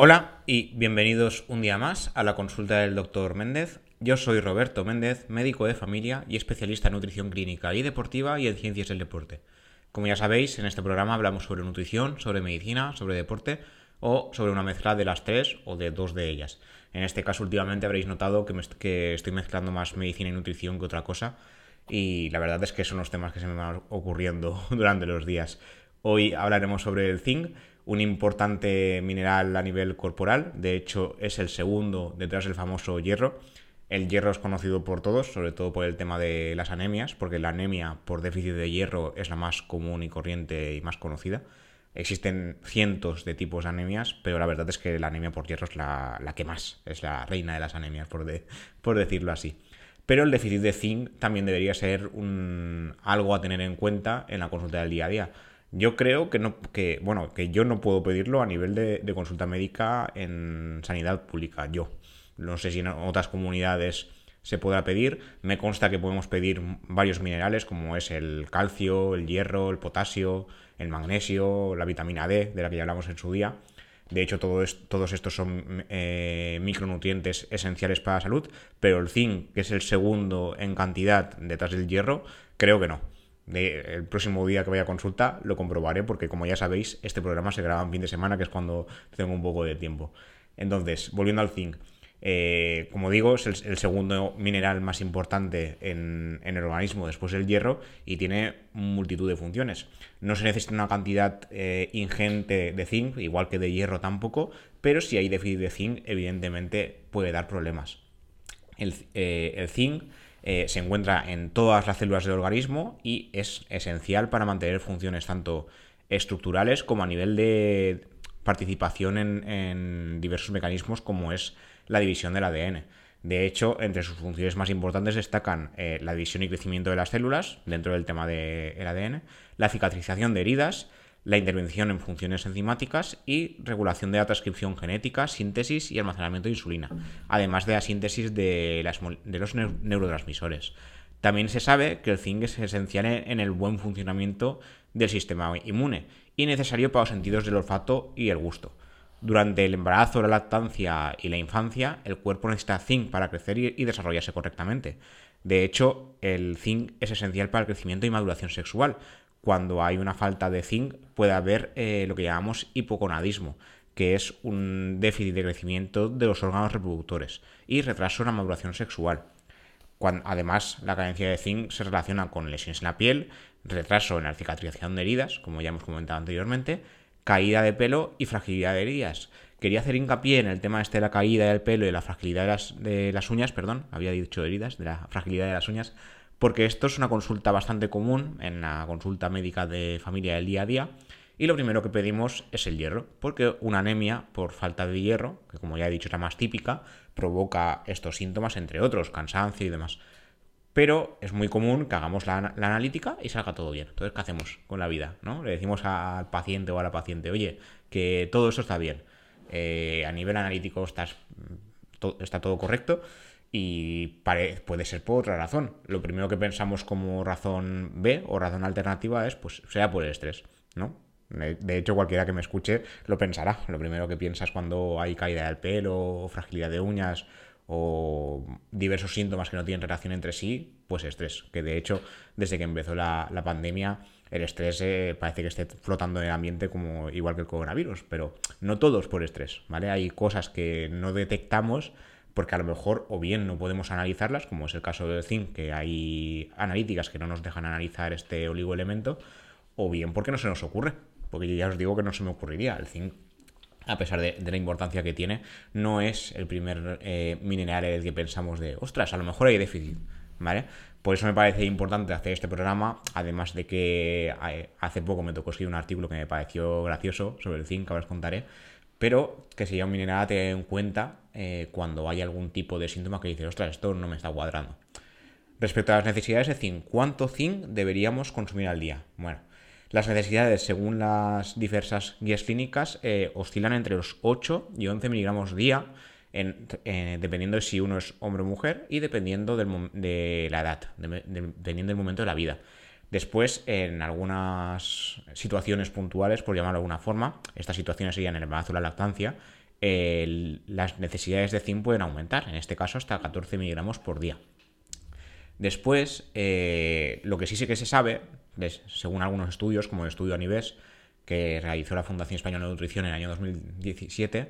Hola y bienvenidos un día más a la consulta del doctor Méndez. Yo soy Roberto Méndez, médico de familia y especialista en nutrición clínica y deportiva y en ciencias del deporte. Como ya sabéis, en este programa hablamos sobre nutrición, sobre medicina, sobre deporte o sobre una mezcla de las tres o de dos de ellas. En este caso, últimamente habréis notado que, estoy mezclando más medicina y nutrición que otra cosa y la verdad es que son los temas que se me van ocurriendo durante los días. Hoy hablaremos sobre el zinc, un importante mineral a nivel corporal, de hecho es el segundo detrás del famoso hierro. El hierro es conocido por todos, sobre todo por el tema de las anemias, porque la anemia por déficit de hierro es la más común y corriente y más conocida. Existen cientos de tipos de anemias, pero la verdad es que la anemia por hierro es la, que más, es la reina de las anemias, por, por decirlo así. Pero el déficit de zinc también debería ser un, algo a tener en cuenta en la consulta del día a día. Yo creo que no, que, bueno, que yo no puedo pedirlo a nivel de, consulta médica en sanidad pública. Yo. No sé si en otras comunidades se podrá pedir. Me consta que podemos pedir varios minerales como es el calcio, el hierro, el potasio, el magnesio, la vitamina D, de la que ya hablamos en su día. De hecho, todos estos son eh, micronutrientes esenciales para la salud, pero el zinc, que es el segundo en cantidad detrás del hierro, creo que no el próximo día que vaya a consulta lo comprobaré porque como ya sabéis este programa se graba en fin de semana que es cuando tengo un poco de tiempo. Entonces, volviendo al zinc. Eh, como digo, es el, segundo mineral más importante en, el organismo después del hierro y tiene multitud de funciones. No se necesita una cantidad eh, ingente de zinc, igual que de hierro tampoco, pero si hay déficit de zinc, evidentemente puede dar problemas. El, eh, el zinc eh, se encuentra en todas las células del organismo y es esencial para mantener funciones tanto estructurales como a nivel de participación en, diversos mecanismos como es la división del ADN. De hecho, entre sus funciones más importantes destacan eh, la división y crecimiento de las células, dentro del tema del ADN, la cicatrización de heridas, la intervención en funciones enzimáticas y regulación de la transcripción genética, síntesis y almacenamiento de insulina, además de la síntesis de, los neurotransmisores. También se sabe que el zinc es esencial en el buen funcionamiento del sistema inmune y necesario para los sentidos del olfato y el gusto. Durante el embarazo, la lactancia y la infancia, el cuerpo necesita zinc para crecer y desarrollarse correctamente. De hecho, el zinc es esencial para el crecimiento y maduración sexual, cuando hay una falta de zinc puede haber eh, lo que llamamos hipoconadismo, que es un déficit de crecimiento de los órganos reproductores y retraso en la maduración sexual. además, la carencia de zinc se relaciona con lesiones en la piel, retraso en la cicatrización de heridas, como ya hemos comentado anteriormente, caída de pelo y fragilidad de heridas. Quería hacer hincapié en el tema este de la caída del pelo y la fragilidad de de las uñas, perdón, había dicho heridas, de la fragilidad de las uñas, porque esto es una consulta bastante común en la consulta médica de familia del día a día. Y lo primero que pedimos es el hierro, porque una anemia por falta de hierro, que como ya he dicho es la más típica, provoca estos síntomas, entre otros, cansancio y demás. Pero es muy común que hagamos la, analítica y salga todo bien. Entonces, ¿qué hacemos con la vida? ¿no? Le decimos al paciente o a la paciente, oye, que todo eso está bien. Eh, a nivel analítico estás, está todo correcto y puede ser por otra razón. Lo primero que pensamos como razón B o razón alternativa es, pues, sea por el estrés, ¿no? De hecho, cualquiera que me escuche lo pensará. Lo primero que piensas cuando hay caída del pelo, o fragilidad de uñas o diversos síntomas que no tienen relación entre sí, pues estrés. Que de hecho, desde que empezó la, pandemia, el estrés eh, parece que esté flotando en el ambiente como igual que el coronavirus, pero no todos por estrés, ¿vale? Hay cosas que no detectamos porque a lo mejor o bien no podemos analizarlas, como es el caso del zinc, que hay analíticas que no nos dejan analizar este oligoelemento, o bien porque no se nos ocurre, porque ya os digo que no se me ocurriría. El zinc, a pesar de, la importancia que tiene, no es el primer eh, mineral en el que pensamos de, ostras, a lo mejor hay déficit, ¿vale? Por eso me parece importante hacer este programa, además de que eh, hace poco me tocó escribir un artículo que me pareció gracioso sobre el zinc, que ahora os contaré, pero que sería un mineral a tener en cuenta eh, cuando hay algún tipo de síntoma que dice, ostras, esto no me está cuadrando. Respecto a las necesidades de zinc, ¿cuánto zinc deberíamos consumir al día? Bueno, las necesidades, según las diversas guías clínicas, eh, oscilan entre los 8 y 11 miligramos día, eh, dependiendo de si uno es hombre o mujer y dependiendo de la edad, dependiendo del momento de la vida. Después, en algunas situaciones puntuales, por llamarlo de alguna forma, estas situaciones serían el embarazo o la lactancia, las necesidades de zinc pueden aumentar, en este caso hasta 14 miligramos por día. Después, eh, lo que sí sé que se sabe, según algunos estudios, como el estudio Anives, que realizó la Fundación Española de Nutrición en el año 2017,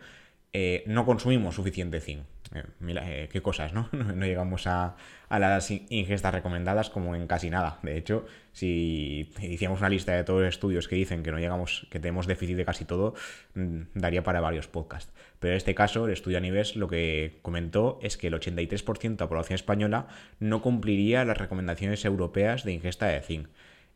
eh, no consumimos suficiente zinc. Eh, eh, qué cosas, ¿no? ¿no? llegamos a, las ingestas recomendadas como en casi nada. De hecho, si hiciéramos una lista de todos los estudios que dicen que no llegamos, que tenemos déficit de casi todo, mm, daría para varios podcasts. Pero en este caso, el estudio Anives lo que comentó es que el 83% de la población española no cumpliría las recomendaciones europeas de ingesta de zinc.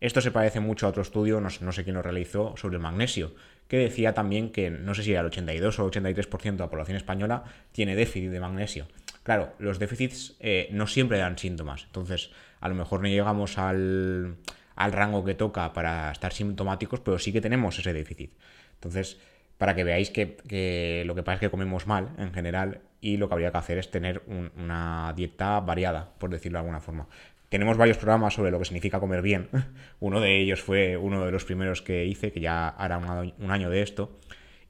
Esto se parece mucho a otro estudio, no, sé quién lo realizó, sobre el magnesio, que decía también que no sé si era el 82 o el 83% de la población española tiene déficit de magnesio. Claro, los déficits eh, no siempre dan síntomas, entonces a lo mejor no llegamos al, rango que toca para estar sintomáticos, pero sí que tenemos ese déficit. Entonces, para que veáis que, lo que pasa es que comemos mal en general y lo que habría que hacer es tener una dieta variada, por decirlo de alguna forma tenemos varios programas sobre lo que significa comer bien. Uno de ellos fue uno de los primeros que hice, que ya hará un año de esto.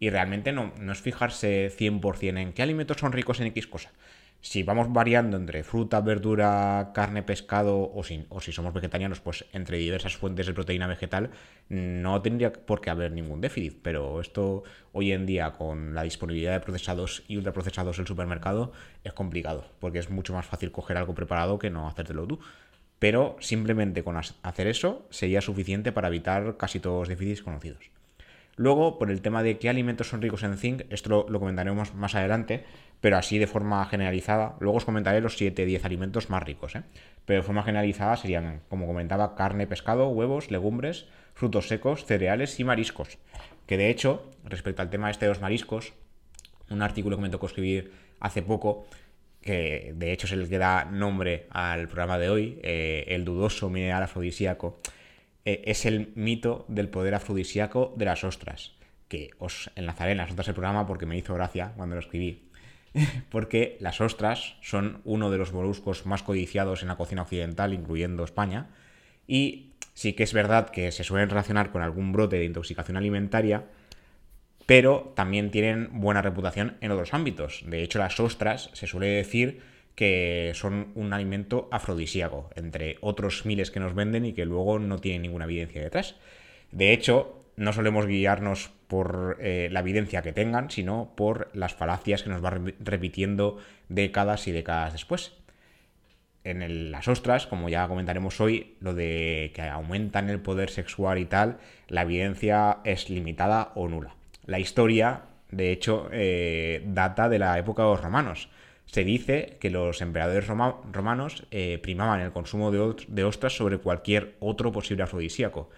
Y realmente no, no es fijarse 100% en qué alimentos son ricos en X cosa. Si vamos variando entre fruta, verdura, carne, pescado o si, o si somos vegetarianos, pues entre diversas fuentes de proteína vegetal, no tendría por qué haber ningún déficit. Pero esto hoy en día con la disponibilidad de procesados y ultraprocesados en el supermercado es complicado, porque es mucho más fácil coger algo preparado que no hacértelo tú pero simplemente con hacer eso sería suficiente para evitar casi todos los déficits conocidos. Luego, por el tema de qué alimentos son ricos en zinc, esto lo, comentaremos más adelante, pero así de forma generalizada. Luego os comentaré los 7-10 alimentos más ricos, ¿eh? pero de forma generalizada serían, como comentaba, carne, pescado, huevos, legumbres, frutos secos, cereales y mariscos. Que de hecho, respecto al tema este de los mariscos, un artículo que me tocó escribir hace poco que de hecho es el que da nombre al programa de hoy, eh, el dudoso mineral afrodisíaco, eh, es el mito del poder afrodisíaco de las ostras, que os enlazaré en las notas del programa porque me hizo gracia cuando lo escribí. porque las ostras son uno de los moluscos más codiciados en la cocina occidental, incluyendo España, y sí que es verdad que se suelen relacionar con algún brote de intoxicación alimentaria, pero también tienen buena reputación en otros ámbitos. De hecho, las ostras se suele decir que son un alimento afrodisíaco, entre otros miles que nos venden y que luego no tienen ninguna evidencia detrás. De hecho, no solemos guiarnos por eh, la evidencia que tengan, sino por las falacias que nos va repitiendo décadas y décadas después. En las ostras, como ya comentaremos hoy, lo de que aumentan el poder sexual y tal, la evidencia es limitada o nula. La historia, de hecho, eh, data de la época de los romanos. Se dice que los emperadores romanos eh, primaban el consumo de, ostras sobre cualquier otro posible afrodisíaco.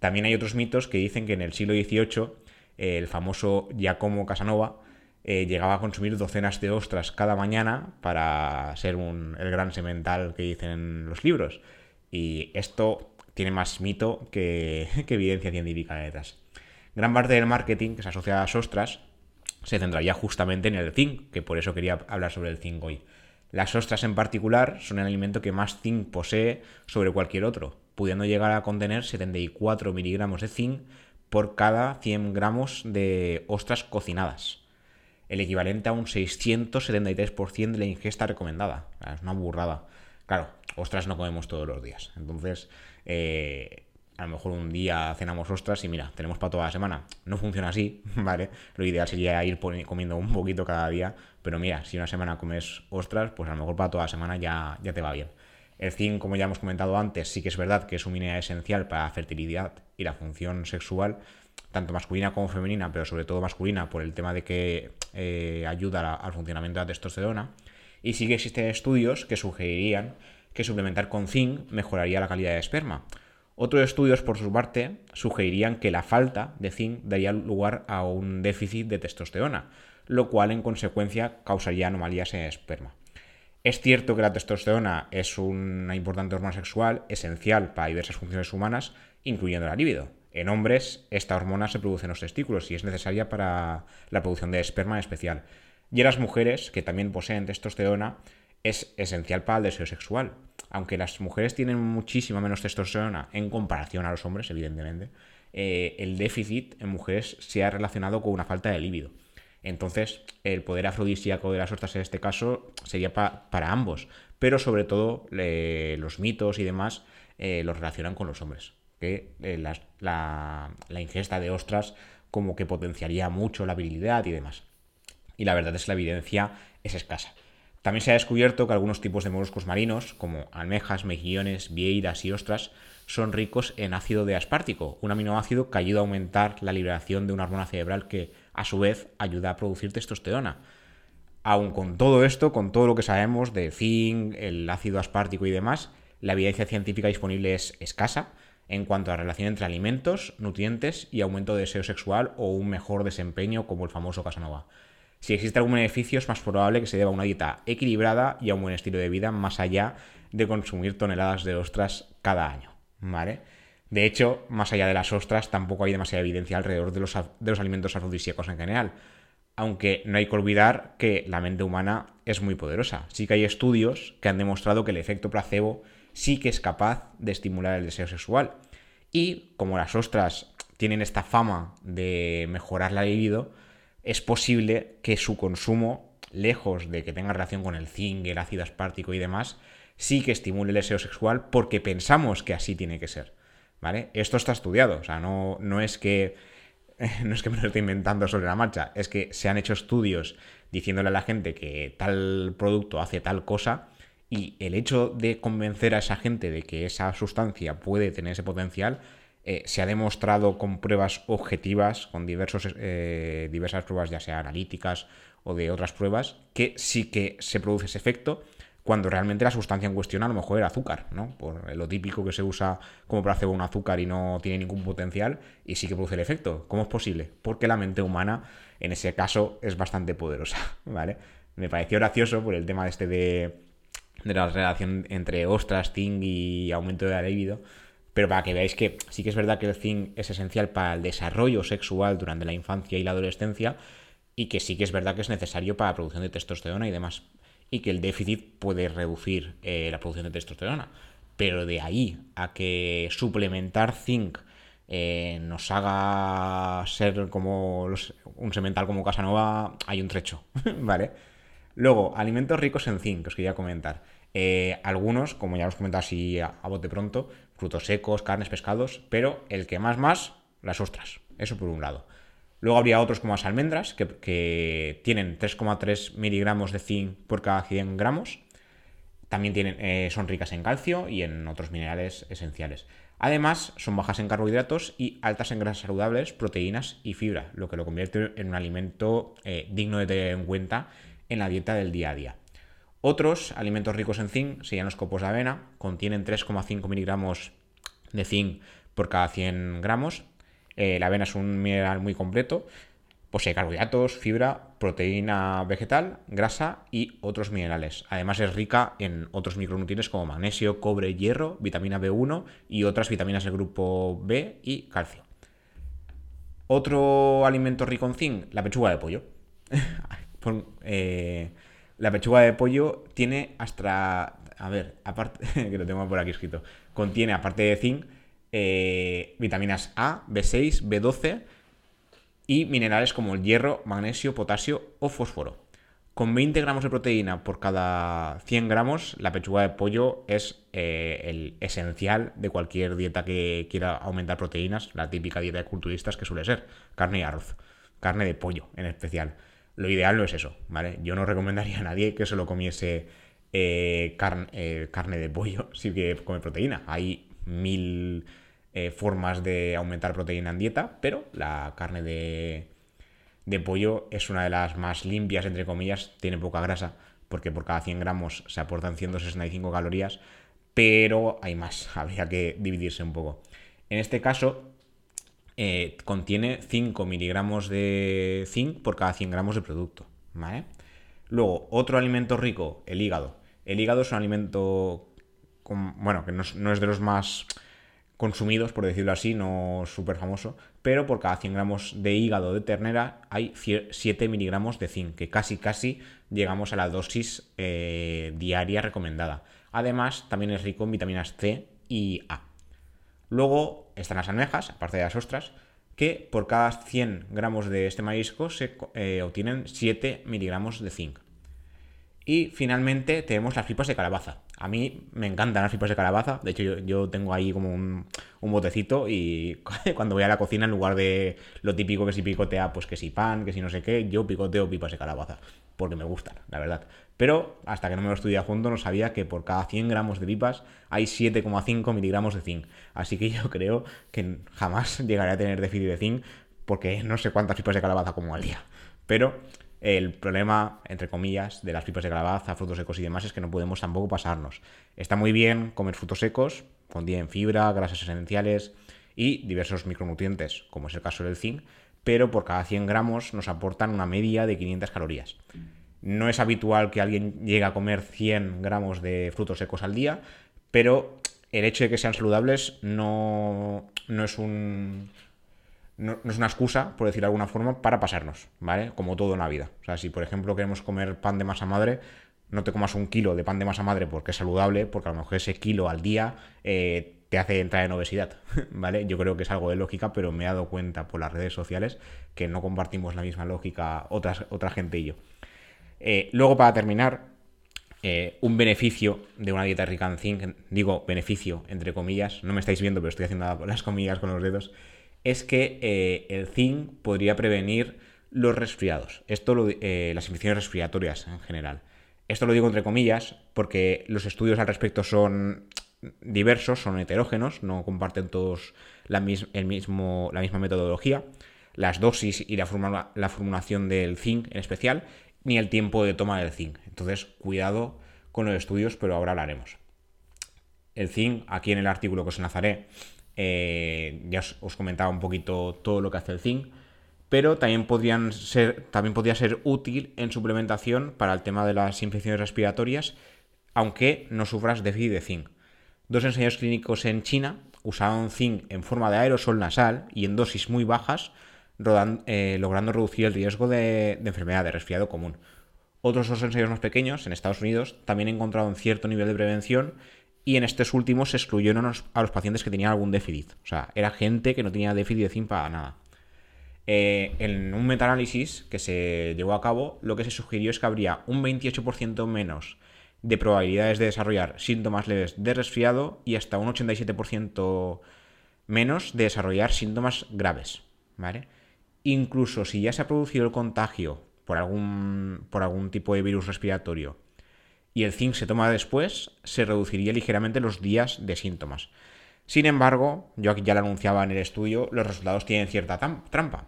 También hay otros mitos que dicen que en el siglo XVIII el famoso Giacomo Casanova eh, llegaba a consumir docenas de ostras cada mañana para ser el gran semental que dicen en los libros. Y esto tiene más mito que, que evidencia científica detrás. Gran parte del marketing que se asocia a las ostras se centraría justamente en el zinc, que por eso quería hablar sobre el zinc hoy. Las ostras en particular son el alimento que más zinc posee sobre cualquier otro, pudiendo llegar a contener 74 miligramos de zinc por cada 100 gramos de ostras cocinadas, el equivalente a un 673% de la ingesta recomendada. Es una burrada. Claro, ostras no comemos todos los días, entonces eh, a lo mejor un día cenamos ostras y mira, tenemos para toda la semana. No funciona así, ¿vale? Lo ideal sería ir comiendo un poquito cada día, pero mira, si una semana comes ostras, pues a lo mejor para toda la semana ya, ya te va bien. El zinc, como ya hemos comentado antes, sí que es verdad que es un mineral esencial para la fertilidad y la función sexual, tanto masculina como femenina, pero sobre todo masculina por el tema de que eh, ayuda al funcionamiento de la testosterona. Y sí que existen estudios que sugerirían que suplementar con zinc mejoraría la calidad de esperma. Otros estudios, por su parte, sugerirían que la falta de zinc daría lugar a un déficit de testosterona, lo cual en consecuencia causaría anomalías en el esperma. Es cierto que la testosterona es una importante hormona sexual esencial para diversas funciones humanas, incluyendo la libido. En hombres, esta hormona se produce en los testículos y es necesaria para la producción de esperma en especial. Y en las mujeres, que también poseen testosterona, es esencial para el deseo sexual aunque las mujeres tienen muchísima menos testosterona en comparación a los hombres, evidentemente, eh, el déficit en mujeres se ha relacionado con una falta de líbido. Entonces, el poder afrodisíaco de las ostras en este caso sería para ambos, pero sobre todo los mitos y demás eh, los relacionan con los hombres, que eh, la, ingesta de ostras como que potenciaría mucho la virilidad y demás. Y la verdad es que la evidencia es escasa. También se ha descubierto que algunos tipos de moluscos marinos, como almejas, mejillones, vieiras y ostras, son ricos en ácido de aspartico, un aminoácido que ayuda a aumentar la liberación de una hormona cerebral que a su vez ayuda a producir testosterona. Aun con todo esto, con todo lo que sabemos de zinc, el ácido aspartico y demás, la evidencia científica disponible es escasa en cuanto a relación entre alimentos, nutrientes y aumento de deseo sexual o un mejor desempeño como el famoso Casanova. Si existe algún beneficio es más probable que se deba a una dieta equilibrada y a un buen estilo de vida más allá de consumir toneladas de ostras cada año. ¿vale? De hecho, más allá de las ostras, tampoco hay demasiada evidencia alrededor de los, de los alimentos afrodisíacos en general. Aunque no hay que olvidar que la mente humana es muy poderosa. Sí que hay estudios que han demostrado que el efecto placebo sí que es capaz de estimular el deseo sexual. Y como las ostras tienen esta fama de mejorar la libido, es posible que su consumo, lejos de que tenga relación con el zinc, el ácido aspartico y demás, sí que estimule el deseo sexual porque pensamos que así tiene que ser. ¿Vale? Esto está estudiado, o sea, no, no es que no es que me lo esté inventando sobre la marcha, es que se han hecho estudios diciéndole a la gente que tal producto hace tal cosa y el hecho de convencer a esa gente de que esa sustancia puede tener ese potencial eh, se ha demostrado con pruebas objetivas, con diversos, eh, diversas pruebas ya sea analíticas o de otras pruebas, que sí que se produce ese efecto cuando realmente la sustancia en cuestión a lo mejor era azúcar, ¿no? Por lo típico que se usa como hacer un azúcar y no tiene ningún potencial y sí que produce el efecto. ¿Cómo es posible? Porque la mente humana en ese caso es bastante poderosa, ¿vale? Me pareció gracioso por el tema este de, de la relación entre ostras, zinc y aumento de la libido, pero para que veáis que sí que es verdad que el zinc es esencial para el desarrollo sexual durante la infancia y la adolescencia y que sí que es verdad que es necesario para la producción de testosterona y demás y que el déficit puede reducir eh, la producción de testosterona. Pero de ahí a que suplementar zinc eh, nos haga ser como un semental como Casanova, hay un trecho, ¿vale? Luego, alimentos ricos en zinc, os quería comentar. Eh, algunos, como ya os he comentado así a, a, bote pronto, frutos secos, carnes, pescados, pero el que más más, las ostras. Eso por un lado. Luego habría otros como las almendras, que, tienen 3,3 miligramos de zinc por cada 100 gramos. También tienen, eh, son ricas en calcio y en otros minerales esenciales. Además, son bajas en carbohidratos y altas en grasas saludables, proteínas y fibra, lo que lo convierte en un alimento eh, digno de tener en cuenta en la dieta del día a día. Otros alimentos ricos en zinc serían los copos de avena, contienen 3,5 miligramos de zinc por cada 100 gramos eh, la avena es un mineral muy completo, posee carbohidratos, fibra, proteína vegetal, grasa y otros minerales. Además es rica en otros micronutrientes como magnesio, cobre, hierro, vitamina B1 y otras vitaminas del grupo B y calcio. Otro alimento rico en zinc, la pechuga de pollo. Eh, la pechuga de pollo tiene hasta... A ver, aparte, que lo tengo por aquí escrito, contiene aparte de zinc eh, vitaminas A, B6, B12 y minerales como el hierro, magnesio, potasio o fósforo. Con 20 gramos de proteína por cada 100 gramos, la pechuga de pollo es eh, el esencial de cualquier dieta que quiera aumentar proteínas, la típica dieta de culturistas que suele ser carne y arroz, carne de pollo en especial. Lo ideal no es eso, ¿vale? Yo no recomendaría a nadie que solo comiese eh, carne de pollo si que come proteína. Hay mil eh, formas de aumentar proteína en dieta, pero la carne de, de pollo es una de las más limpias, entre comillas, tiene poca grasa, porque por cada 100 gramos se aportan 165 calorías, pero hay más, habría que dividirse un poco. En este caso, eh, contiene 5 miligramos de zinc por cada 100 gramos de producto. Luego, otro alimento rico, el hígado. El hígado es un alimento bueno, que no es, de los más consumidos, por decirlo así, no súper famoso, pero por cada 100 gramos de hígado de ternera hay 7 miligramos de zinc, que casi casi llegamos a la dosis eh, diaria recomendada. Además, también es rico en vitaminas C y A. Luego están las almejas, aparte de las ostras, que por cada 100 gramos de este marisco se eh, obtienen 7 miligramos de zinc. Y finalmente tenemos las pipas de calabaza. A mí me encantan las pipas de calabaza. De hecho, yo, tengo ahí como un, botecito y cuando voy a la cocina, en lugar de lo típico que si picotea, pues que si pan, que si no sé qué, yo picoteo pipas de calabaza. Porque me gustan, la verdad. Pero hasta que no me lo estudié a fondo, no sabía que por cada 100 gramos de pipas hay 7,5 miligramos de zinc. Así que yo creo que jamás llegaré a tener déficit de zinc porque no sé cuántas pipas de calabaza como al día. Pero el problema, entre comillas, de las pipas de calabaza, frutos secos y demás es que no podemos tampoco pasarnos. Está muy bien comer frutos secos, contienen fibra, grasas esenciales y diversos micronutrientes, como es el caso del zinc, pero por cada 100 gramos nos aportan una media de 500 calorías. No es habitual que alguien llegue a comer 100 gramos de frutos secos al día, pero el hecho de que sean saludables no, no es un, no, es una excusa, por decir de alguna forma, para pasarnos, ¿vale? Como todo en la vida. O sea, si por ejemplo queremos comer pan de masa madre, no te comas un kilo de pan de masa madre porque es saludable, porque a lo mejor ese kilo al día eh, te hace entrar en obesidad, ¿vale? Yo creo que es algo de lógica, pero me he dado cuenta por las redes sociales que no compartimos la misma lógica otras, otra gente y yo. Eh, luego, para terminar, eh, un beneficio de una dieta rica en zinc, digo beneficio entre comillas, no me estáis viendo, pero estoy haciendo las comillas con los dedos, es que eh, el zinc podría prevenir los resfriados. Esto eh, las infecciones respiratorias en general. Esto lo digo entre comillas porque los estudios al respecto son diversos, son heterógenos, no comparten todos la, el mismo, la misma metodología, las dosis y la, la formulación del zinc en especial, ni el tiempo de toma del zinc. Entonces, cuidado con los estudios, pero ahora hablaremos. El zinc, aquí en el artículo que os enlazaré, eh, ya os, comentaba un poquito todo lo que hace el zinc, pero también, ser, también podría ser útil en suplementación para el tema de las infecciones respiratorias, aunque no sufras déficit de zinc. Dos ensayos clínicos en China usaron zinc en forma de aerosol nasal y en dosis muy bajas, eh, logrando reducir el riesgo de, de enfermedad de resfriado común. Otros dos ensayos más pequeños en Estados Unidos también encontraron cierto nivel de prevención y en estos últimos se excluyeron a los pacientes que tenían algún déficit. O sea, era gente que no tenía déficit de zinc para nada. Eh, en un metaanálisis que se llevó a cabo, lo que se sugirió es que habría un 28% menos de probabilidades de desarrollar síntomas leves de resfriado y hasta un 87% menos de desarrollar síntomas graves. ¿vale? Incluso si ya se ha producido el contagio por algún, por algún tipo de virus respiratorio y el zinc se toma después, se reduciría ligeramente los días de síntomas. Sin embargo, yo aquí ya lo anunciaba en el estudio, los resultados tienen cierta trampa.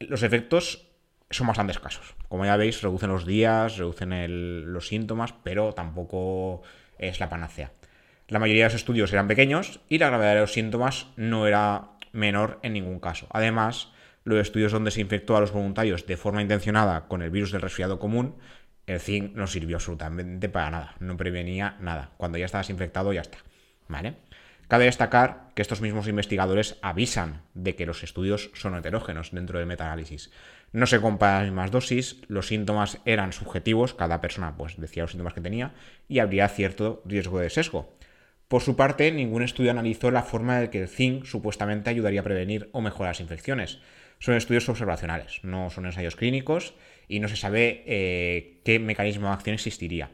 Los efectos son bastante escasos. Como ya veis, reducen los días, reducen los síntomas, pero tampoco es la panacea. La mayoría de los estudios eran pequeños y la gravedad de los síntomas no era menor en ningún caso. Además, los estudios donde se infectó a los voluntarios de forma intencionada con el virus del resfriado común el zinc no sirvió absolutamente para nada, no prevenía nada. Cuando ya estabas infectado, ya está. ¿Vale? Cabe destacar que estos mismos investigadores avisan de que los estudios son heterógenos dentro del metaanálisis. No se comparan las mismas dosis, los síntomas eran subjetivos, cada persona pues decía los síntomas que tenía y habría cierto riesgo de sesgo. Por su parte, ningún estudio analizó la forma de que el zinc supuestamente ayudaría a prevenir o mejorar las infecciones. Son estudios observacionales, no son ensayos clínicos y no se sabe eh, qué mecanismo de acción existiría.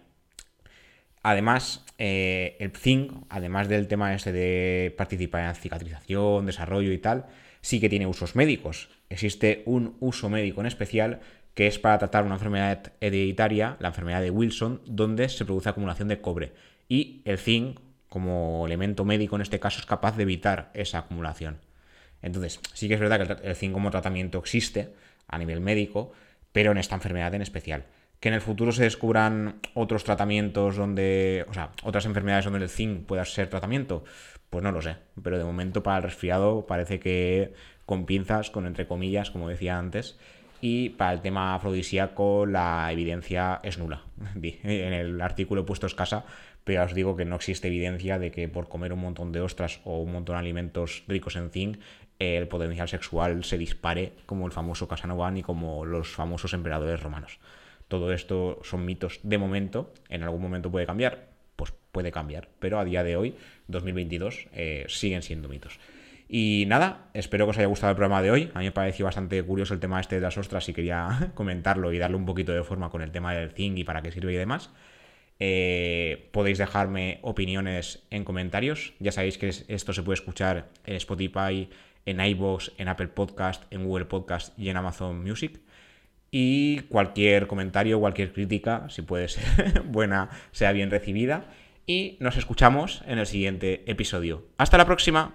Además, eh, el zinc, además del tema este de participar en cicatrización, desarrollo y tal, sí que tiene usos médicos. Existe un uso médico en especial que es para tratar una enfermedad hereditaria, la enfermedad de Wilson, donde se produce acumulación de cobre. Y el zinc, como elemento médico en este caso, es capaz de evitar esa acumulación. Entonces, sí que es verdad que el zinc como tratamiento existe a nivel médico, pero en esta enfermedad en especial. Que en el futuro se descubran otros tratamientos donde, o sea, otras enfermedades donde el zinc pueda ser tratamiento, pues no lo sé. Pero de momento para el resfriado parece que con pinzas, con entre comillas, como decía antes. Y para el tema afrodisíaco la evidencia es nula. En el artículo he puesto escasa, pero os digo que no existe evidencia de que por comer un montón de ostras o un montón de alimentos ricos en zinc el potencial sexual se dispare como el famoso Casanova y como los famosos emperadores romanos. Todo esto son mitos de momento, en algún momento puede cambiar, pues puede cambiar, pero a día de hoy, 2022, eh, siguen siendo mitos. Y nada, espero que os haya gustado el programa de hoy. A mí me pareció bastante curioso el tema este de las ostras y quería comentarlo y darle un poquito de forma con el tema del zinc y para qué sirve y demás. Eh, podéis dejarme opiniones en comentarios. Ya sabéis que esto se puede escuchar en Spotify, en iVoox, en Apple Podcast, en Google Podcast y en Amazon Music. Y cualquier comentario, cualquier crítica, si puede ser buena, sea bien recibida. Y nos escuchamos en el siguiente episodio. Hasta la próxima.